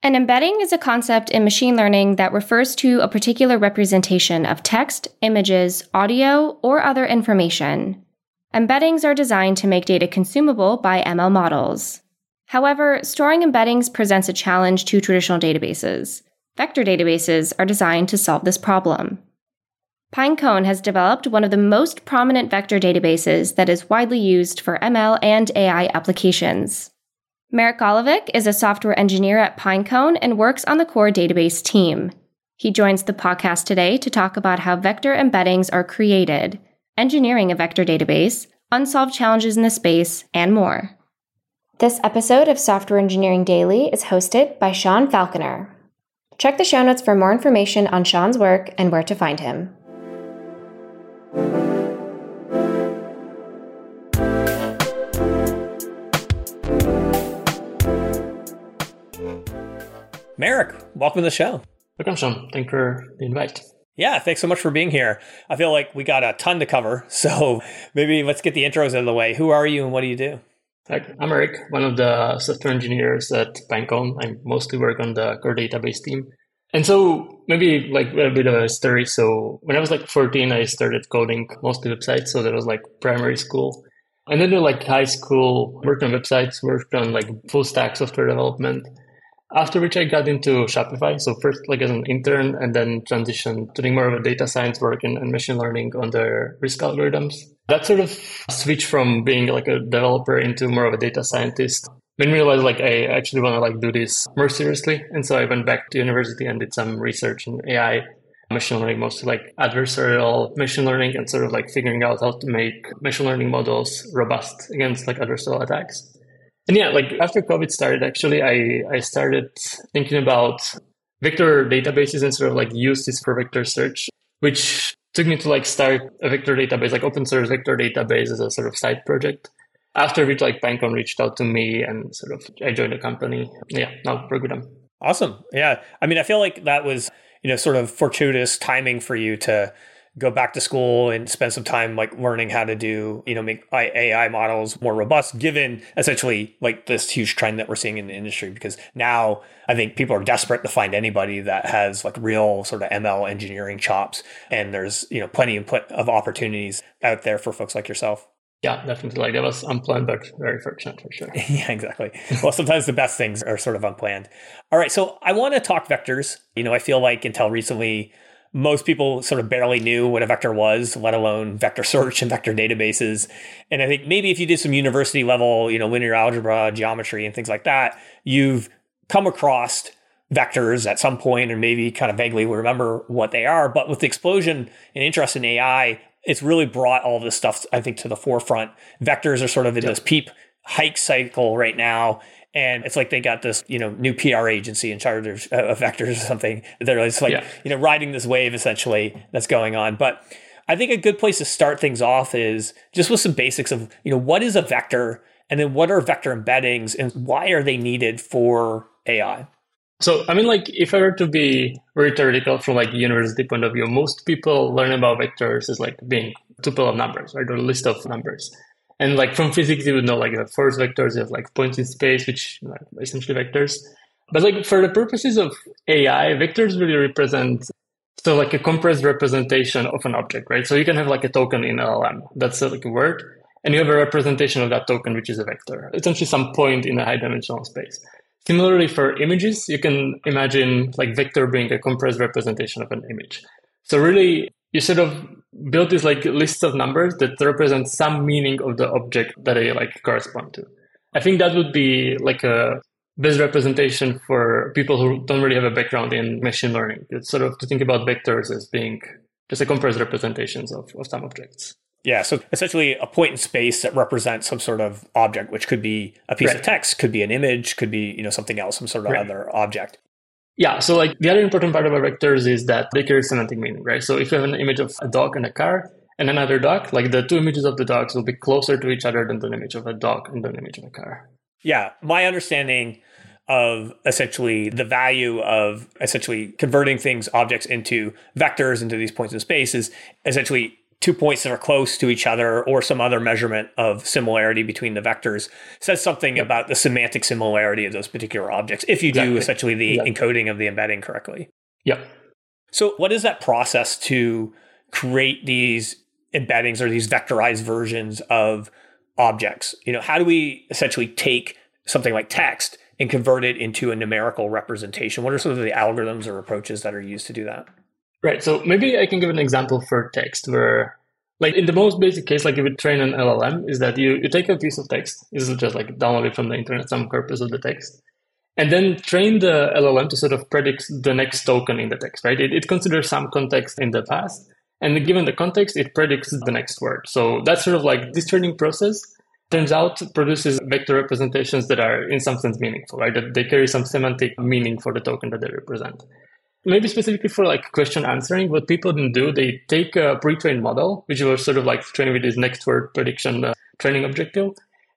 An embedding is a concept in machine learning that refers to a particular representation of text, images, audio, or other information. Embeddings are designed to make data consumable by ML models. However, storing embeddings presents a challenge to traditional databases. Vector databases are designed to solve this problem. Pinecone has developed one of the most prominent vector databases that is widely used for ML and AI applications. Marek Galovic is a software engineer at Pinecone and works on the core database team. He joins the podcast today to talk about how vector embeddings are created, engineering a vector database, unsolved challenges in the space, and more. This episode of Software Engineering Daily is hosted by Sean Falconer. Check the show notes for more information on Sean's work and where to find him. Marek, welcome to the show. Welcome, Sean. Thank you for the invite. Yeah, thanks so much for being here. I feel like we got a ton to cover, so maybe let's get the intros out of the way. Who are you and what do you do? I'm Marek, one of the software engineers at Pinecone. I mostly work on the core database team. And so maybe like a bit of a story. So when I was like 14, I started coding mostly websites. So that was like primary school. And then like high school, worked on websites, worked on like full stack software development. After which I got into Shopify. So first like as an intern and then transitioned to doing more of a data science work and, and machine learning on their risk algorithms. That sort of switch from being like a developer into more of a data scientist made me realize like I actually want to like do this more seriously. And so I went back to university and did some research in AI machine learning, mostly like adversarial machine learning and sort of like figuring out how to make machine learning models robust against like adversarial attacks. And yeah, like after COVID started, actually, I, I started thinking about vector databases and sort of like use this for vector search, which took me to like start a vector database, like open source vector database as a sort of side project. After which like Pinecone reached out to me and sort of I joined the company. Yeah, now work with them. Awesome. Yeah. I mean, I feel like that was, you know, sort of fortuitous timing for you to go back to school and spend some time like learning how to do you know make AI models more robust given essentially like this huge trend that we're seeing in the industry because now I think people are desperate to find anybody that has like real sort of ML engineering chops and there's you know plenty of opportunities out there for folks like yourself. Yeah, definitely. Like that was unplanned, but very fortunate for sure. yeah, exactly. Well, sometimes the best things are sort of unplanned. All right. So I want to talk vectors. You know, I feel like until recently, most people sort of barely knew what a vector was, let alone vector search and vector databases. And I think maybe if you did some university level, you know, linear algebra, geometry, and things like that, you've come across vectors at some point and maybe kind of vaguely remember what they are. But with the explosion and interest in AI, it's really brought all this stuff, I think, to the forefront. Vectors are sort of in yep. this peep hike cycle right now and it's like they got this you know new PR agency in charge of, uh, vectors or something. They're just like yeah. you know riding this wave essentially that's going on. But I think a good place to start things off is just with some basics of you know what is a vector, and then what are vector embeddings, and why are they needed for AI. So, I mean, like, if I were to be very theoretical from like university point of view, most people learn about vectors as like being tuple of numbers, right, or a list of numbers. And like from physics, you would know like the force vectors, you have like points in space, which are essentially vectors. But like for the purposes of AI, vectors really represent so like a compressed representation of an object, right? So you can have like a token in LLM. That's like a word. And you have a representation of that token, which is a vector, essentially some point in a high dimensional space. Similarly, for images, you can imagine like vector being a compressed representation of an image. So really, you sort of build this like list of numbers that represent some meaning of the object that they like correspond to. I think that would be like a best representation for people who don't really have a background in machine learning. It's sort of to think about vectors as being just a compressed representations of, of some objects. Yeah, so essentially a point in space that represents some sort of object, which could be a piece right. of text, could be an image, could be you know something else, some sort of right. other object. Yeah, so like the other important part about vectors is that they carry semantic meaning, right? So if you have an image of a dog and a car and another dog, like the two images of the dogs will be closer to each other than the image of a dog and the image of a car. Yeah, my understanding of essentially the value of essentially converting things, objects into vectors into these points in space is essentially two points that are close to each other or some other measurement of similarity between the vectors says something yep. about the semantic similarity of those particular objects if you exactly. do essentially the exactly. encoding of the embedding correctly. Yep. So what is that process to create these embeddings or these vectorized versions of objects? You know, how do we essentially take something like text and convert it into a numerical representation? What are some of the algorithms or approaches that are used to do that? Right. So maybe I can give an example for text where, like in the most basic case, like if you train an LLM, is that you, you take a piece of text, this is just like download it from the internet, some corpus of the text, and then train the LLM to sort of predict the next token in the text, right? It, it considers some context in the past, and given the context, it predicts the next word. So that's sort of like this training process turns out produces vector representations that are in some sense meaningful, right? That they carry some semantic meaning for the token that they represent maybe specifically for like question answering, what people can do, they take a pre-trained model, which was sort of like training with this next word prediction uh, training objective,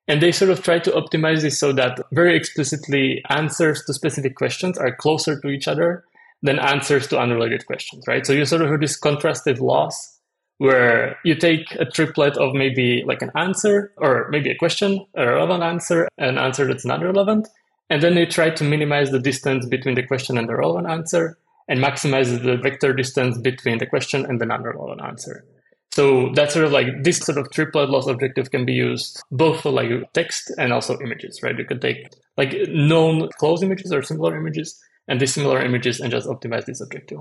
and they sort of try to optimize this so that very explicitly answers to specific questions are closer to each other than answers to unrelated questions, right? So you sort of have this contrastive loss where you take a triplet of maybe like an answer or maybe a question, a relevant answer, an answer that's not relevant, and then you try to minimize the distance between the question and the relevant answer and maximizes the vector distance between the question and the non-relevant answer. So that's sort of like this sort of triplet loss objective can be used both for like text and also images, right? You can take like known close images or similar images and dissimilar images and just optimize this objective.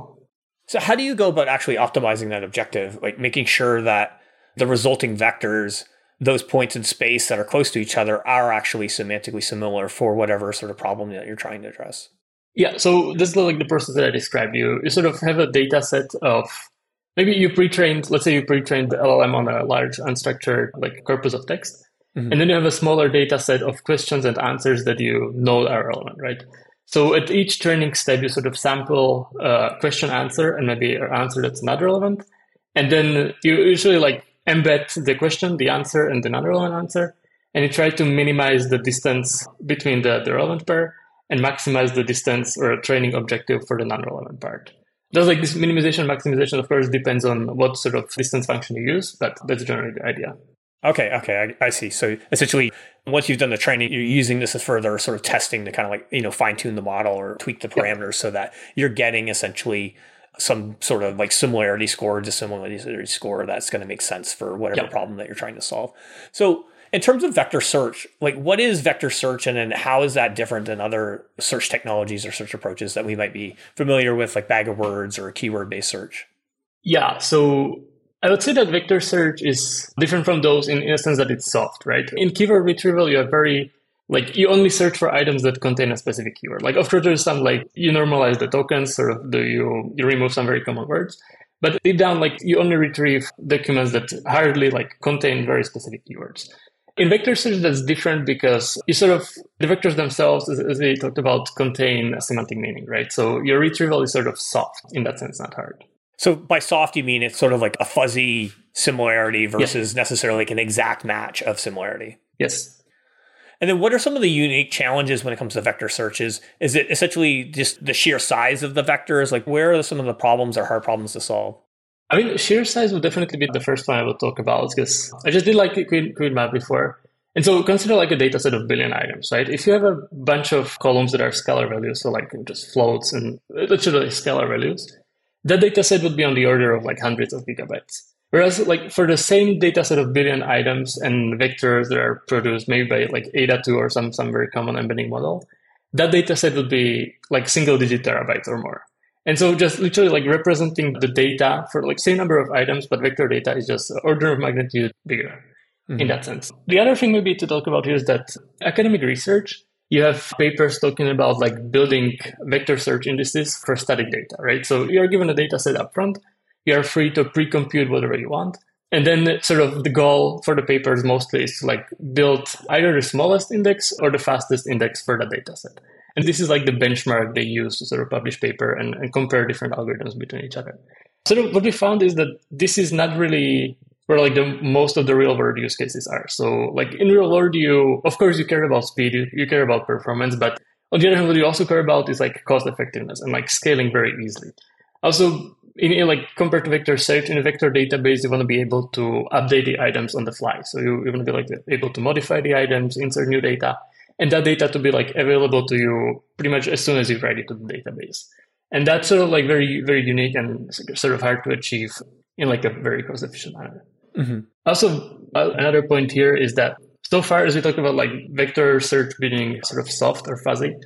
So how do you go about actually optimizing that objective? Like making sure that the resulting vectors, those points in space that are close to each other are actually semantically similar for whatever sort of problem that you're trying to address? Yeah, so this is like the process that I described. You you sort of have a data set of maybe you pre-trained. Let's say you pre-trained the LLM on a large unstructured like corpus of text, mm-hmm. and then you have a smaller data set of questions and answers that you know are relevant, right? So at each training step, you sort of sample a question answer and maybe an answer that's not relevant, and then you usually like embed the question, the answer, and the non-relevant answer, and you try to minimize the distance between the, the relevant pair and maximize the distance or a training objective for the non-relevant part. There's like this minimization, maximization, of course, depends on what sort of distance function you use, but that's generally the idea. Okay, okay, I, I, see. So essentially, once you've done the training, you're using this as further sort of testing to kind of like, you know, fine tune the model or tweak the parameters yeah. so that you're getting essentially some sort of like similarity score, dissimilarity score that's going to make sense for whatever yeah. problem that you're trying to solve. So in terms of vector search, like what is vector search and then how is that different than other search technologies or search approaches that we might be familiar with, like bag of words or keyword based search? Yeah, so I would say that vector search is different from those in, in a sense that it's soft, right? In keyword retrieval, you have very like you only search for items that contain a specific keyword. Like of course there's some like you normalize the tokens, sort of do you you remove some very common words. But deep down, like you only retrieve documents that hardly like contain very specific keywords. In vector search, that's different because you sort of, the vectors themselves, as, we talked about, contain a semantic meaning, right? So your retrieval is sort of soft in that sense, not hard. So by soft, you mean it's sort of like a fuzzy similarity versus necessarily like an exact match of similarity. Yes. And then what are some of the unique challenges when it comes to vector searches? Is it essentially just the sheer size of the vectors? Like where are some of the problems or hard problems to solve? I mean, sheer size would definitely be the first one I will talk about because I just did like Queen, Queen map before. And so consider like a data set of billion items, right? If you have a bunch of columns that are scalar values, so like just floats and uh, literally scalar values, that data set would be on the order of like hundreds of gigabytes. Whereas like for the same data set of billion items and vectors that are produced maybe by like Ada2 or some, some very common embedding model, that data set would be like single digit terabytes or more. And so just literally like representing the data for like same number of items, but vector data is just order of magnitude bigger mm-hmm. in that sense. The other thing maybe to talk about here is that academic research, you have papers talking about like building vector search indices for static data, right? So you're given a data set up front, you are free to pre-compute whatever you want. And then sort of the goal for the papers mostly is to like build either the smallest index or the fastest index for the data set. And this is like the benchmark they use to sort of publish paper and, and compare different algorithms between each other. So what we found is that this is not really where like the most of the real world use cases are. So like in real world, you of course you care about speed, you, you care about performance, but on the other hand, what you also care about is like cost effectiveness and like scaling very easily. Also, in, in, like compared to vector search in a vector database, you want to be able to update the items on the fly. So you, you want to be like able to modify the items, insert new data, and that data to be like available to you pretty much as soon as you write it to the database. And that's sort of like very, very unique and sort of hard to achieve in like a very cost efficient manner. Mm-hmm. Also, uh, another point here is that so far as we talked about like vector search being sort of soft or fuzzy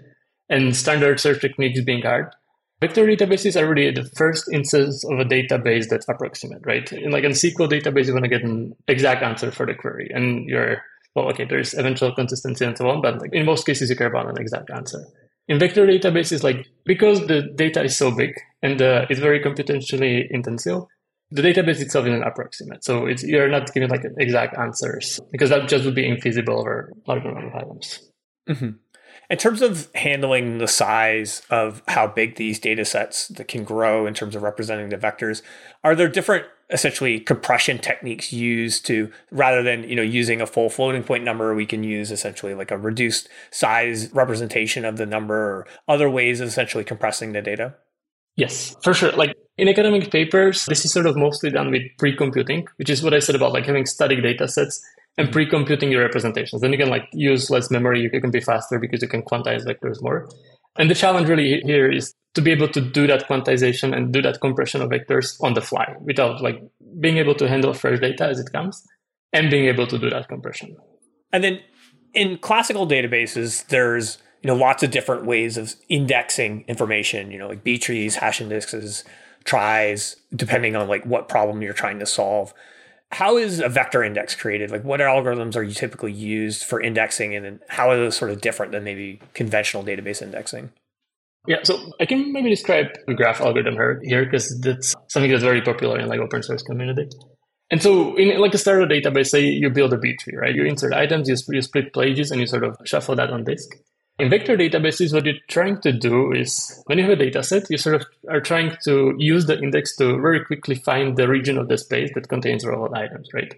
and standard search techniques being hard, vector databases are really the first instance of a database that's approximate, right? In like in SQL database, you want to get an exact answer for the query and you're well, okay, there's eventual consistency and so on, but like in most cases, you care about an exact answer. In vector databases, like because the data is so big and uh, it's very computationally intensive, the database itself is an approximate. So it's you're not giving like exact answers because that just would be infeasible over large number of items. Mm-hmm. In terms of handling the size of how big these data sets that can grow in terms of representing the vectors, are there different essentially compression techniques used to rather than you know using a full floating point number we can use essentially like a reduced size representation of the number or other ways of essentially compressing the data. Yes for sure. Like in academic papers this is sort of mostly done with pre-computing which is what i said about like having static data sets and pre-computing your representations. Then you can like use less memory. You can be faster because you can quantize vectors more and the challenge really here is to be able to do that quantization and do that compression of vectors on the fly without like being able to handle fresh data as it comes and being able to do that compression. And then in classical databases, there's you know lots of different ways of indexing information, you know, like B trees, hash indexes, tries, depending on like what problem you're trying to solve. How is a vector index created? Like what algorithms are you typically used for indexing and how are those sort of different than maybe conventional database indexing? Yeah, so I can maybe describe a graph algorithm here because that's something that's very popular in like open source community. And so in like a starter database, say you build a B tree, right? You insert items, you, you split pages, and you sort of shuffle that on disk. In vector databases, what you're trying to do is when you have a data set, you sort of are trying to use the index to very quickly find the region of the space that contains relevant items, right?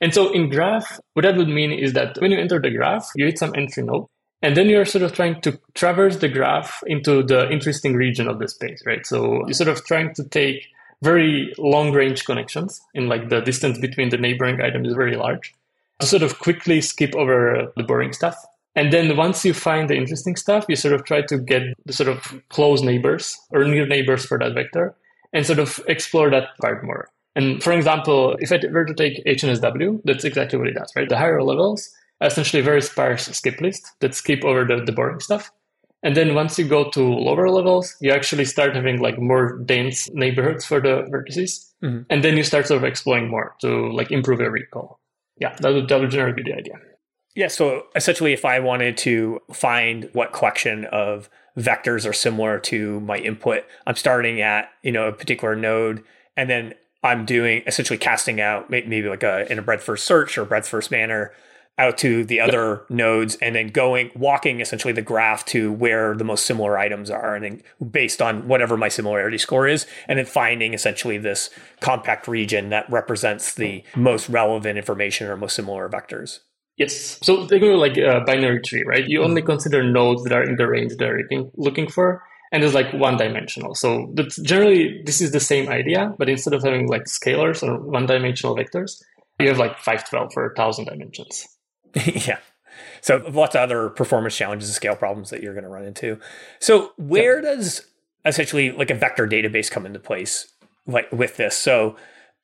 And so in graph, what that would mean is that when you enter the graph, you hit some entry node, and then you're sort of trying to traverse the graph into the interesting region of the space, right? So you're sort of trying to take very long range connections in like the distance between the neighboring items is very large to sort of quickly skip over the boring stuff. And then once you find the interesting stuff, you sort of try to get the sort of close neighbors or near neighbors for that vector and sort of explore that part more. And for example, if I were to take HNSW, that's exactly what it does, right? The higher levels, essentially very sparse skip list that skip over the, the boring stuff. And then once you go to lower levels, you actually start having like more dense neighborhoods for the vertices. Mm-hmm. And then you start sort of exploring more to like improve your recall. Yeah, that would, that would generally be the idea. Yeah. So essentially, if I wanted to find what collection of vectors are similar to my input, I'm starting at, you know, a particular node and then I'm doing essentially casting out maybe like a in a breadth first search or breadth first manner out to the other nodes and then going walking essentially the graph to where the most similar items are and then based on whatever my similarity score is and then finding essentially this compact region that represents the most relevant information or most similar vectors yes so they go like a binary tree right you only mm. consider nodes that are in the range that you're looking for and it's like one dimensional so that's generally this is the same idea but instead of having like scalars or one dimensional vectors you have like 512 for 1000 dimensions yeah. So lots of other performance challenges and scale problems that you're going to run into. So where does essentially like a vector database come into place like with this? So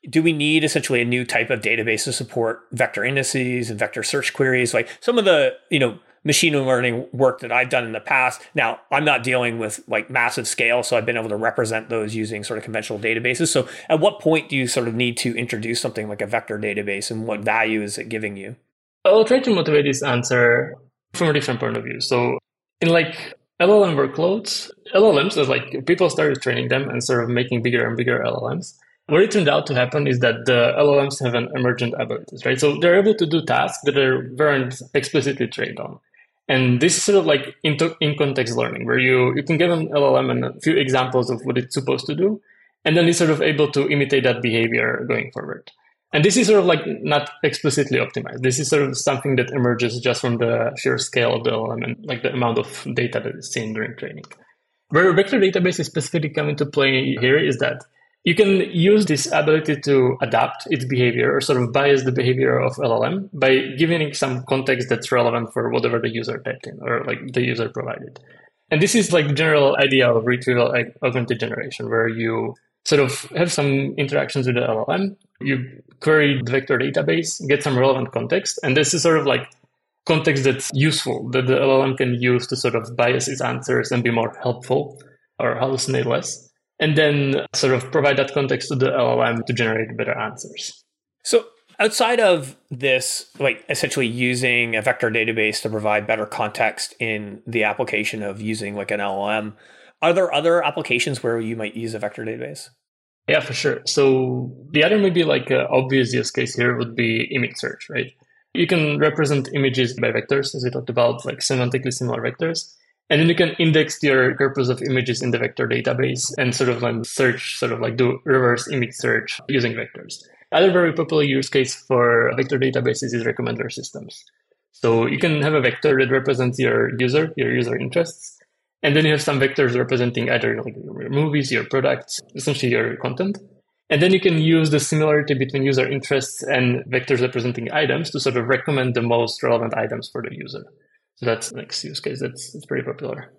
do we need essentially a new type of database to support vector indices and vector search queries? Like some of the, you know, machine learning work that I've done in the past. Now, I'm not dealing with like massive scale, so I've been able to represent those using sort of conventional databases. So, at what point do you sort of need to introduce something like a vector database and what value is it giving you? I'll try to motivate this answer from a different point of view. So in like LLM workloads, LLMs, is like people started training them and sort of making bigger and bigger LLMs. What it turned out to happen is that the LLMs have an emergent abilities, right? So they're able to do tasks that are, weren't explicitly trained on. And this is sort of like in, in context learning, where you, you can give an LLM and a few examples of what it's supposed to do, and then it's sort of able to imitate that behavior going forward. And this is sort of like not explicitly optimized. This is sort of something that emerges just from the sheer scale of the LLM and like the amount of data that is seen during training. Where vector database is specifically come into play here is that you can use this ability to adapt its behavior or sort of bias the behavior of LLM by giving some context that's relevant for whatever the user typed in or like the user provided. And this is like general idea of retrieval augmented generation, where you sort of have some interactions with the LLM, you query the vector database, get some relevant context, and this is sort of like context that's useful that the LLM can use to sort of bias its answers and be more helpful or hallucinate less and then sort of provide that context to the LLM to generate better answers. So outside of this, like essentially using a vector database to provide better context in the application of using like an LLM, are there other applications where you might use a vector database? Yeah, for sure. So the other maybe like uh, obvious use case here would be image search, right? You can represent images by vectors, as we talked about, like semantically similar vectors. And then you can index your corpus of images in the vector database and sort of like search, sort of like do reverse image search using vectors. Other very popular use case for vector databases is recommender systems. So you can have a vector that represents your user, your user interests, and then you have some vectors representing either like your movies, your products, essentially your content. And then you can use the similarity between user interests and vectors representing items to sort of recommend the most relevant items for the user. So that's the next use case. That's it's pretty popular.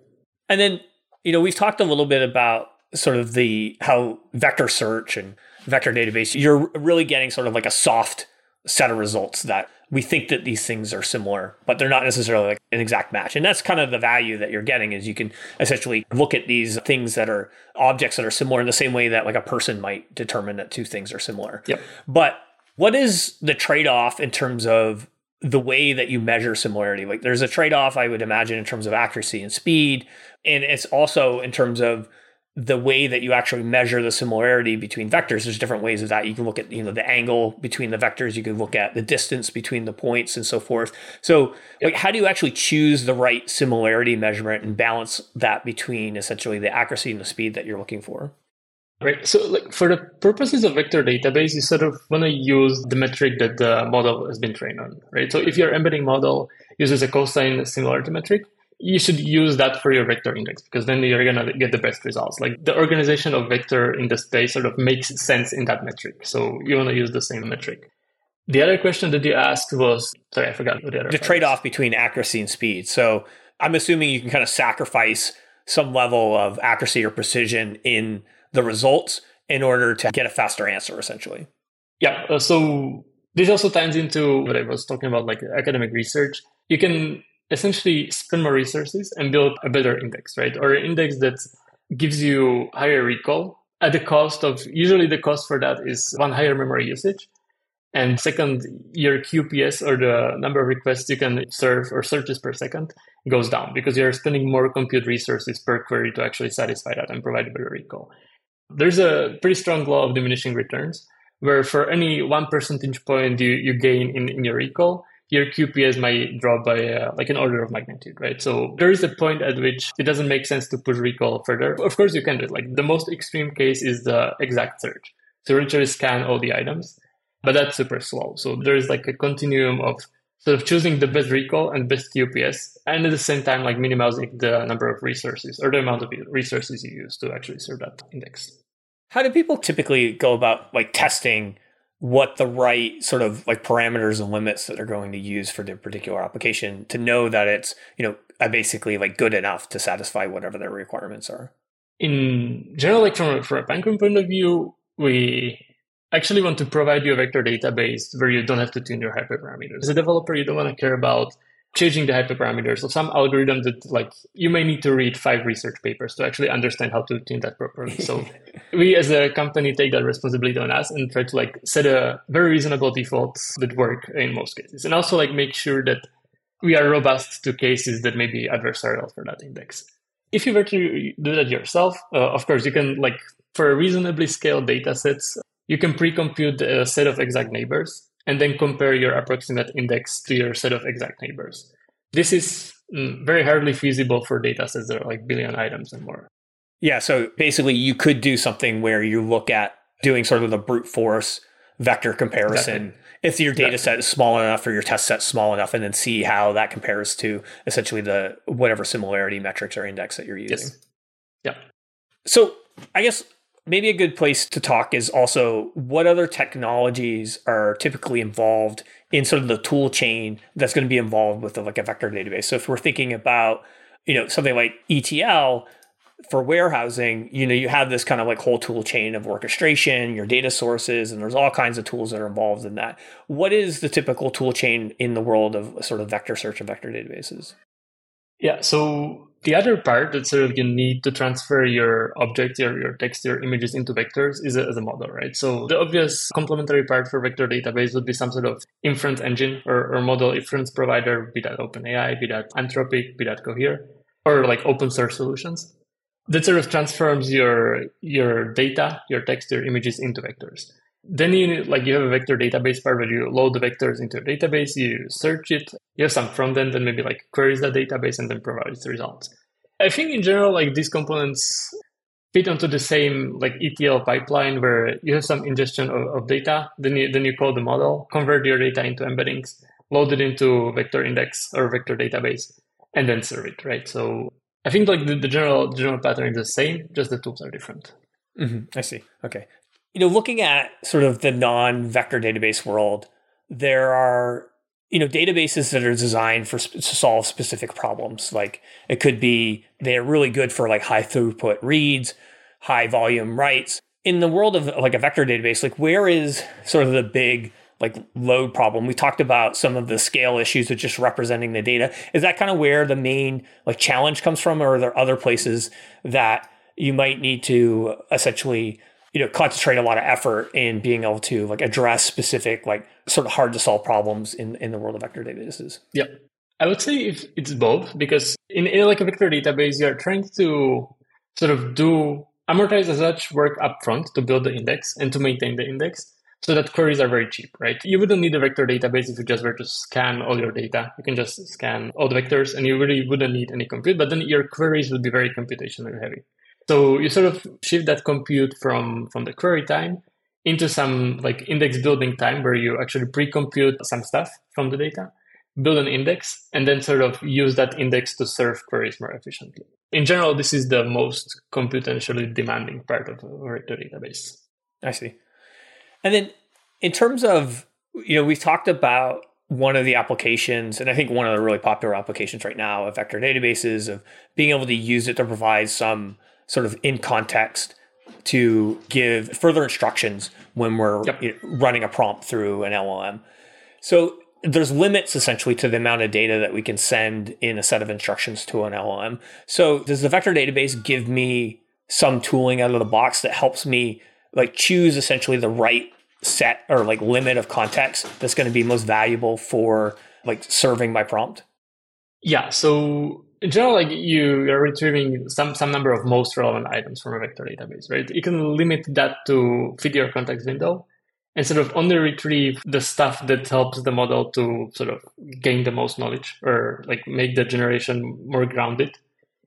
And then, you know, we've talked a little bit about sort of the how vector search and vector database, you're really getting sort of like a soft set of results that we think that these things are similar, but they're not necessarily like an exact match. And that's kind of the value that you're getting is you can essentially look at these things that are objects that are similar in the same way that like a person might determine that two things are similar. Yep. But what is the trade-off in terms of the way that you measure similarity. Like there's a trade off, I would imagine, in terms of accuracy and speed. And it's also in terms of the way that you actually measure the similarity between vectors. There's different ways of that. You can look at, you know, the angle between the vectors. You can look at the distance between the points and so forth. So like, how do you actually choose the right similarity measurement and balance that between essentially the accuracy and the speed that you're looking for? Right. So, like for the purposes of vector database, you sort of want to use the metric that the model has been trained on, right? So, if your embedding model uses a cosine similarity metric, you should use that for your vector index because then you're going to get the best results. Like the organization of vector in the space sort of makes sense in that metric. So, you want to use the same metric. The other question that you asked was sorry, I forgot what the other. The trade off between accuracy and speed. So, I'm assuming you can kind of sacrifice some level of accuracy or precision in the results in order to get a faster answer, essentially. Yeah. Uh, so this also ties into what I was talking about, like academic research. You can essentially spend more resources and build a better index, right? Or an index that gives you higher recall at the cost of usually the cost for that is one higher memory usage. And second, your QPS or the number of requests you can serve or searches per second goes down because you're spending more compute resources per query to actually satisfy that and provide a better recall. There's a pretty strong law of diminishing returns where for any one percentage point you, you gain in, in your recall, your QPS might drop by uh, like an order of magnitude, right? So there is a point at which it doesn't make sense to push recall further. Of course, you can do it. Like the most extreme case is the exact search. So you literally scan all the items, but that's super slow. So there is like a continuum of sort of choosing the best recall and best QPS, and at the same time, like minimizing the number of resources or the amount of resources you use to actually serve that index. How do people typically go about like testing what the right sort of like parameters and limits that they're going to use for their particular application to know that it's you know uh, basically like good enough to satisfy whatever their requirements are? In general, like from a, from a Pinecone point of view, we actually want to provide you a vector database where you don't have to tune your hyperparameters. As a developer, you don't want to care about changing the hyperparameters of some algorithm that like you may need to read five research papers to actually understand how to tune that properly. So we as a company take that responsibility on us and try to like set a very reasonable defaults that work in most cases. And also like make sure that we are robust to cases that may be adversarial for that index. If you were to do that yourself, uh, of course you can like for reasonably scaled data sets, you can pre-compute a set of exact neighbors and then compare your approximate index to your set of exact neighbors. This is mm, very hardly feasible for data sets that are like billion items and more. Yeah, so basically you could do something where you look at doing sort of the brute force vector comparison exactly. if your data set is small enough or your test set small enough and then see how that compares to essentially the whatever similarity metrics or index that you're using. Yes. Yeah. So I guess maybe a good place to talk is also what other technologies are typically involved in sort of the tool chain that's going to be involved with like a vector database. So if we're thinking about, you know, something like ETL for warehousing, you know, you have this kind of like whole tool chain of orchestration, your data sources, and there's all kinds of tools that are involved in that. What is the typical tool chain in the world of sort of vector search and vector databases? Yeah, so the other part that sort of you need to transfer your object, your, your text, your images into vectors is a, as a model, right? So the obvious complementary part for vector database would be some sort of inference engine or, or model inference provider, be that OpenAI, be that Anthropic, be that Cohere, or like open source solutions that sort of transforms your your data, your text, your images into vectors. Then you like you have a vector database part where you load the vectors into a database, you search it, you have some front end, and maybe like queries the database and then provides the results. I think in general, like these components fit onto the same like ETL pipeline where you have some ingestion of, of data, then you then you call the model, convert your data into embeddings, load it into vector index or vector database, and then serve it, right? So I think like the, the general general pattern is the same, just the tools are different. Mm-hmm. I see. Okay. You know, looking at sort of the non-vector database world, there are you know databases that are designed for to solve specific problems. Like it could be they're really good for like high throughput reads, high volume writes. In the world of like a vector database, like where is sort of the big like load problem. We talked about some of the scale issues of just representing the data. Is that kind of where the main like challenge comes from, or are there other places that you might need to essentially you know concentrate a lot of effort in being able to like address specific like sort of hard to solve problems in in the world of vector databases? Yeah, I would say if it's both because in, in like a vector database, you're trying to sort of do amortize as much work upfront to build the index and to maintain the index so that queries are very cheap, right? You wouldn't need a vector database if you just were to scan all your data. You can just scan all the vectors and you really wouldn't need any compute, but then your queries would be very computationally heavy. So you sort of shift that compute from, from the query time into some like index building time where you actually pre-compute some stuff from the data, build an index, and then sort of use that index to serve queries more efficiently. In general, this is the most computationally demanding part of vector database. I see. And then in terms of, you know, we've talked about one of the applications, and I think one of the really popular applications right now of vector databases, of being able to use it to provide some sort of in context to give further instructions when we're yep. you know, running a prompt through an LLM. So there's limits essentially to the amount of data that we can send in a set of instructions to an LLM. So does the vector database give me some tooling out of the box that helps me like choose essentially the right set or like limit of context that's going to be most valuable for like serving my prompt? Yeah. So in general, like you are retrieving some some number of most relevant items from a vector database, right? You can limit that to fit your context window and sort of only retrieve the stuff that helps the model to sort of gain the most knowledge or like make the generation more grounded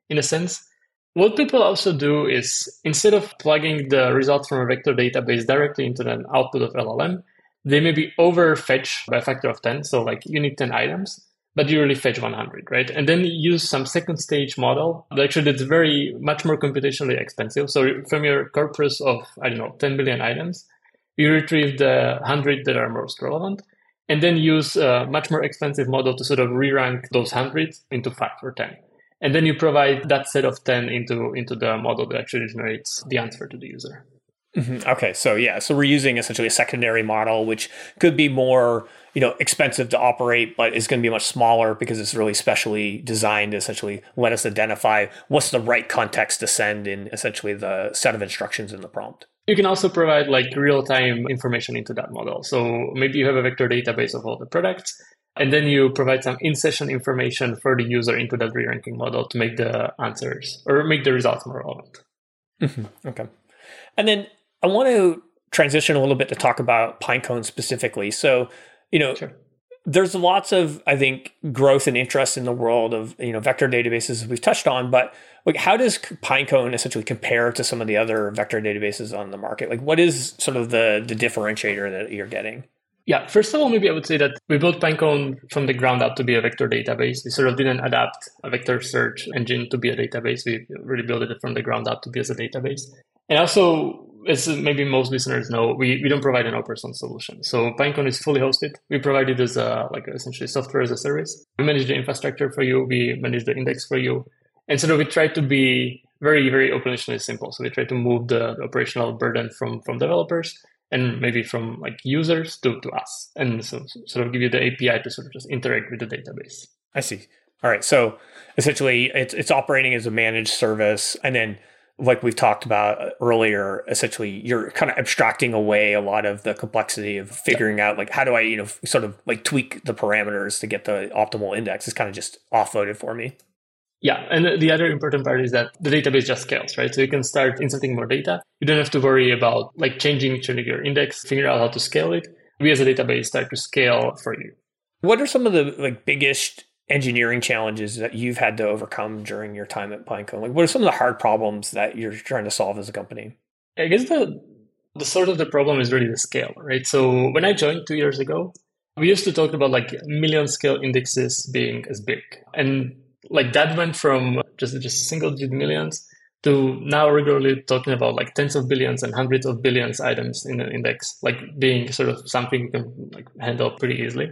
in a sense. What people also do is instead of plugging the results from a vector database directly into an output of LLM, they maybe overfetch by a factor of 10. So like you need 10 items, but you really fetch 100, right? And then use some second stage model actually that's very much more computationally expensive. So from your corpus of, I don't know, 10 billion items, you retrieve the 100 that are most relevant and then use a much more expensive model to sort of re-rank those 100 into 5 or 10 and then you provide that set of 10 into into the model that actually generates the answer to the user mm-hmm. okay so yeah so we're using essentially a secondary model which could be more you know expensive to operate but is going to be much smaller because it's really specially designed to essentially let us identify what's the right context to send in essentially the set of instructions in the prompt you can also provide like real-time information into that model so maybe you have a vector database of all the products and then you provide some in-session information for the user into that re-ranking model to make the answers or make the results more relevant. Mm-hmm. Okay. And then I want to transition a little bit to talk about Pinecone specifically. So, you know, sure. there's lots of, I think, growth and interest in the world of, you know, vector databases we've touched on, but like how does Pinecone essentially compare to some of the other vector databases on the market? Like what is sort of the the differentiator that you're getting? Yeah, first of all, maybe I would say that we built Pinecone from the ground up to be a vector database. We sort of didn't adapt a vector search engine to be a database. We really built it from the ground up to be as a database. And also, as maybe most listeners know, we, we don't provide an open source solution. So Pinecone is fully hosted. We provide it as a, like essentially software as a service. We manage the infrastructure for you. We manage the index for you. And so we try to be very, very operationally simple. So we try to move the, operational burden from, from developers and maybe from like users to, to us and so sort of give you the API to sort of just interact with the database. I see. All right. So essentially it's, it's operating as a managed service and then like we've talked about earlier, essentially you're kind of abstracting away a lot of the complexity of figuring out like how do I, you know, sort of like tweak the parameters to get the optimal index. is kind of just offloaded for me. Yeah, and the other important part is that the database just scales, right? So you can start inserting more data. You don't have to worry about like changing, changing your index, figure out how to scale it. We as a database start to scale for you. What are some of the like biggest engineering challenges that you've had to overcome during your time at Pinecone? Like, what are some of the hard problems that you're trying to solve as a company? I guess the the sort of the problem is really the scale, right? So when I joined two years ago, we used to talk about like million scale indexes being as big, and like that went from just just single digit millions to now regularly talking about like tens of billions and hundreds of billions items in an index, like being sort of something you can like handle pretty easily.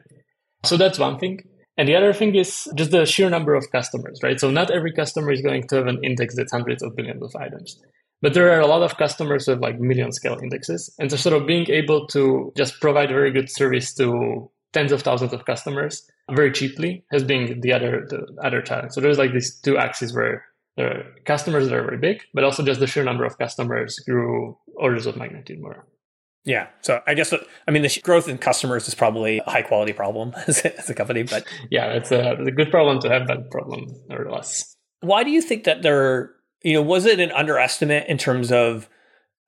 So that's one thing. And the other thing is just the sheer number of customers, right? So not every customer is going to have an index that's hundreds of billions of items. But there are a lot of customers with like million scale indexes. And so sort of being able to just provide very good service to tens of thousands of customers very cheaply has been the other the other challenge. So there's like these two axes where there are customers that are very big, but also just the sheer number of customers grew orders of magnitude more. Yeah. So I guess, I mean, the growth in customers is probably a high quality problem as a company, but yeah, it's a, it's a good problem to have, that problem nevertheless. Why do you think that there, you know, was it an underestimate in terms of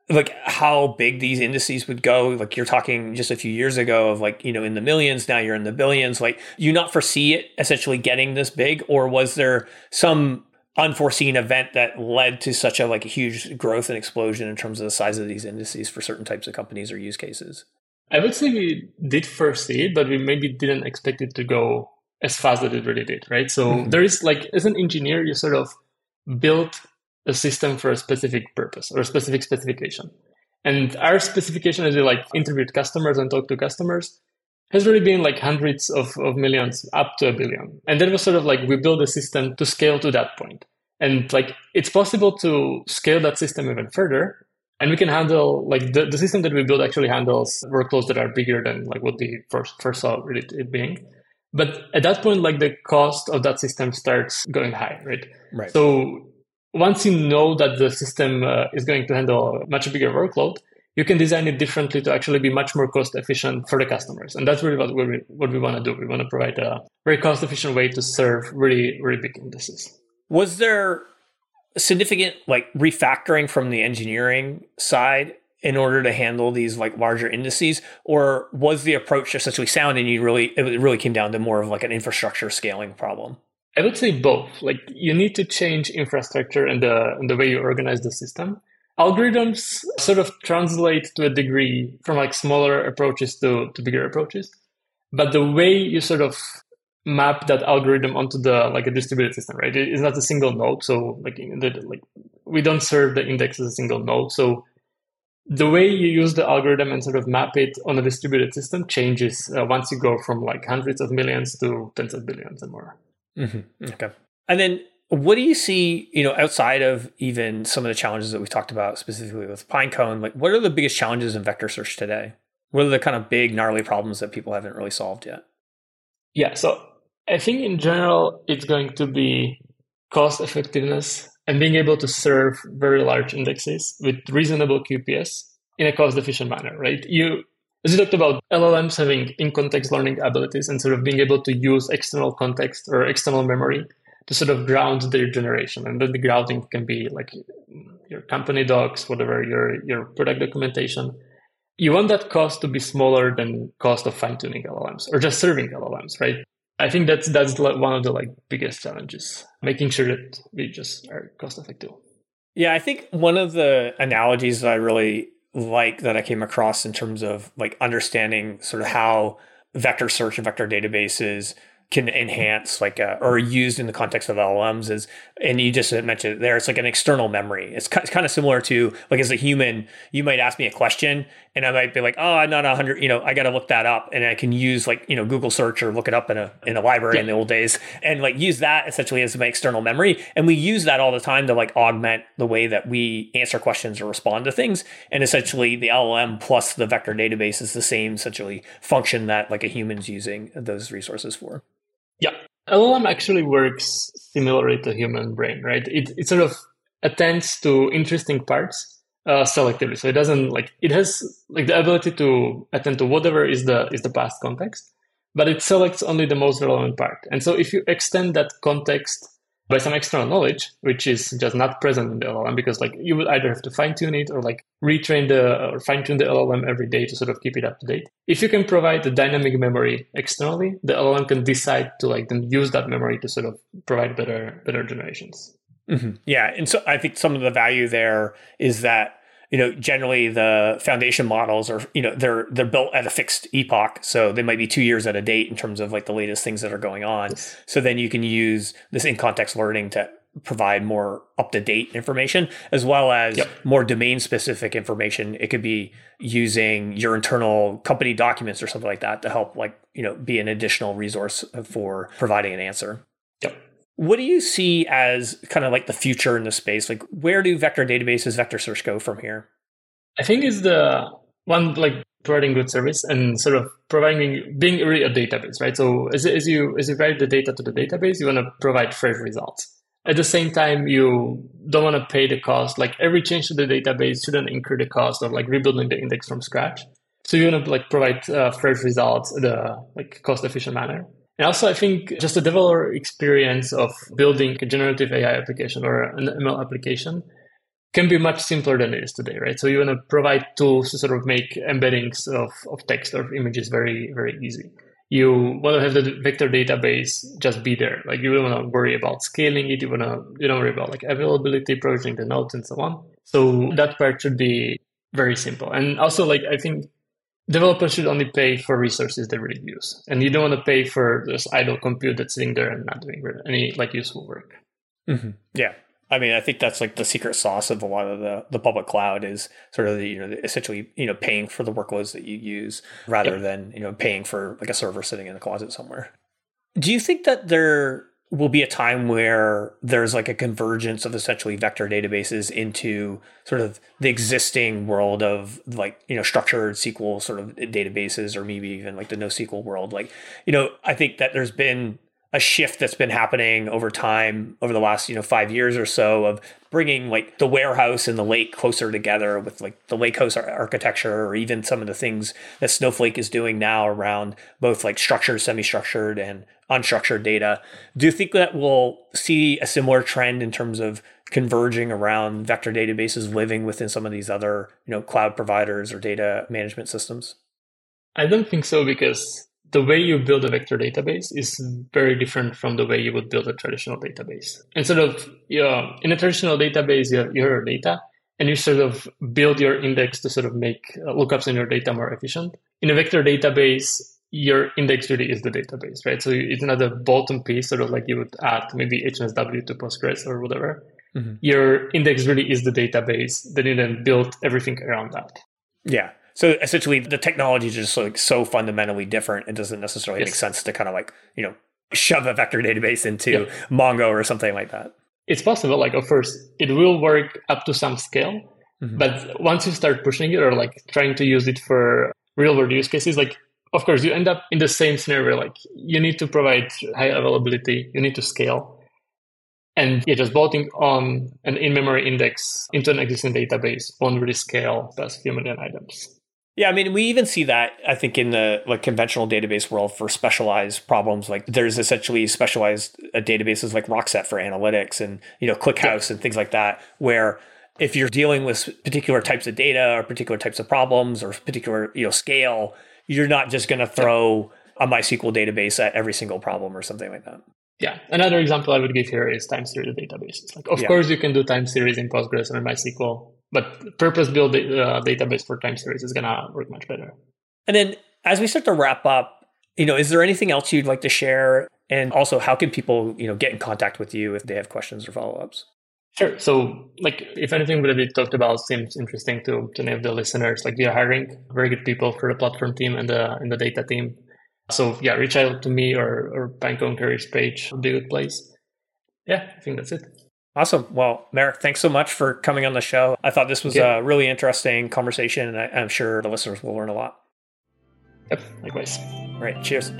like how big these indices would go? Like you're talking just a few years ago of like, you know, in the millions, now you're in the billions. Like you not foresee it essentially getting this big, or was there some unforeseen event that led to such a like a huge growth and explosion in terms of the size of these indices for certain types of companies or use cases? I would say we did foresee it, but we maybe didn't expect it to go as fast as it really did, right? So mm-hmm. there is like as an engineer, you sort of build a system for a specific purpose or a specific specification. And our specification as we like interviewed customers and talked to customers has really been like hundreds of, of millions up to a billion. And that was sort of like we build a system to scale to that point. And like it's possible to scale that system even further. And we can handle like the, the system that we build actually handles workloads that are bigger than like what we first first saw really it being. But at that point, like the cost of that system starts going high, right? Right. So once you know that the system uh, is going to handle a much bigger workload, you can design it differently to actually be much more cost efficient for the customers. And that's really what we, what we want to do. We want to provide a very cost efficient way to serve really, really big indices. Was there significant like refactoring from the engineering side in order to handle these like larger indices or was the approach essentially sound and you really it really came down to more of like an infrastructure scaling problem i would say both like you need to change infrastructure and the and the way you organize the system algorithms sort of translate to a degree from like smaller approaches to, to bigger approaches. But the way you sort of map that algorithm onto the like a distributed system, right? It is not a single node. So like the, like we don't serve the index as a single node. So the way you use the algorithm and sort of map it on a distributed system changes uh, once you go from like hundreds of millions to tens of billions and more. Mm-hmm. Okay. And then what do you see, you know, outside of even some of the challenges that we've talked about specifically with Pinecone? Like, what are the biggest challenges in vector search today? What are the kind of big gnarly problems that people haven't really solved yet? Yeah, so I think in general, it's going to be cost effectiveness and being able to serve very large indexes with reasonable QPS in a cost efficient manner, right? You, as you talked about LLMs having in context learning abilities and sort of being able to use external context or external memory to sort of ground their generation. And then the grounding can be like your company docs, whatever, your, your product documentation. You want that cost to be smaller than cost of fine tuning LLMs or just serving LLMs, right? I think that's that's one of the like biggest challenges, making sure that we just are cost effective. Yeah, I think one of the analogies that I really like that I came across in terms of like understanding sort of how vector search and vector databases can enhance like uh, or used in the context of LLMs is and you just mentioned it there it's like an external memory it's, it's kind of similar to like as a human you might ask me a question and I might be like oh I'm not a hundred you know I got to look that up and I can use like you know Google search or look it up in a in a library yeah. in the old days and like use that essentially as my external memory and we use that all the time to like augment the way that we answer questions or respond to things and essentially the LLM plus the vector database is the same essentially function that like a human's using those resources for yeah. LLM actually works similarly to human brain, right? It, it sort of attends to interesting parts uh, selectively. So it doesn't like it has like the ability to attend to whatever is the is the past context, but it selects only the most relevant part. And so if you extend that context by some external knowledge, which is just not present in the LLM because like you would either have to fine tune it or like retrain the or fine tune the LLM every day to sort of keep it up to date. If you can provide the dynamic memory externally, the LLM can decide to like then use that memory to sort of provide better better generations. Mm-hmm. Yeah, and so I think some of the value there is that you know generally the foundation models are you know they're they're built at a fixed epoch so they might be two years at a date in terms of like the latest things that are going on. So then you can use this in context learning to provide more up to date information as well as yep. more domain specific information. It could be using your internal company documents or something like that to help like you know be an additional resource for providing an answer. Yep what do you see as kind of like the future in the space? Like, where do vector databases, vector search go from here? I think it's the one like providing good service and sort of providing being really a database, right? So as, as you as you write the data to the database, you want to provide fresh results. At the same time, you don't want to pay the cost. Like every change to the database shouldn't incur the cost of like rebuilding the index from scratch. So you want to like provide uh, fresh results in a like cost efficient manner. And also, I think just the developer experience of building a generative AI application or an ML application can be much simpler than it is today, right? So you want to provide tools to sort of make embeddings of, of text or images very, very easy. You want to have the vector database just be there. Like you don't want to worry about scaling it. You want to, you don't worry about like availability, provisioning the nodes and so on. So that part should be very simple. And also like, I think developers should only pay for resources they really use. And you don't want to pay for this idle compute that's sitting there and not doing any like useful work. Mm-hmm. yeah. I mean i think that's like the secret sauce of a lot of the, the public cloud is sort of the, you know essentially you know paying for the workloads that you use rather than you know paying for like a server sitting in a closet somewhere. Do you think that there will be a time where there's like a convergence of essentially vector databases into sort of the existing world of like you know structured SQL sort of databases or maybe even like the NoSQL world. Like you know, I think that there's been a shift that's been happening over time over the last you know five years or so of bringing like the warehouse and the lake closer together with like the lake house architecture or even some of the things that snowflake is doing now around both like structured semi-structured and unstructured data do you think that we'll see a similar trend in terms of converging around vector databases living within some of these other you know cloud providers or data management systems i don't think so because the way you build a vector database is very different from the way you would build a traditional database. Instead of you know, in a traditional database, you have your data and you sort of build your index to sort of make uh, lookups in your data more efficient. In a vector database, your index really is the database, right? So it's not a bottom piece, sort of like you would add maybe HNSW to Postgres or whatever. Mm-hmm. Your index really is the database. Then you then build everything around that. Yeah. So essentially, the technology is just like so fundamentally different. It doesn't necessarily yes. make sense to kind of like you know shove a vector database into yeah. Mongo or something like that. It's possible. Like, of course, it will work up to some scale, mm-hmm. but once you start pushing it or like trying to use it for real world use cases, like of course you end up in the same scenario. Like you need to provide high availability, you need to scale. And yeah, just bolting on an in-memory index into an existing database won't really scale past a few million items. Yeah, I mean, we even see that I think in the like conventional database world for specialized problems. Like there's essentially specialized uh, databases like Rockset for analytics, and you know ClickHouse and things like that, where if you're dealing with particular types of data or particular types of problems or particular you know scale, you're not just going to throw a MySQL database at every single problem or something like that. Yeah, another example I would give here is time series databases. Like, of yeah. course, you can do time series in Postgres or MySQL but purpose-built uh, database for time series is going to work much better. And then as we start to wrap up, you know, is there anything else you'd like to share And also, how can people, you know, get in contact with you if they have questions or follow-ups? Sure. So, like, if anything that we talked about seems interesting to, to any of the listeners, like we are hiring very good people for the platform team and the and the data team. So, yeah, reach out to me or or Pinecone careers page would be a good place. Yeah, I think that's it. Awesome. Well, Marek, thanks so much for coming on the show. I thought this was yeah. a really interesting conversation, and I, I'm sure the listeners will learn a lot. Yep, likewise. All right. Cheers.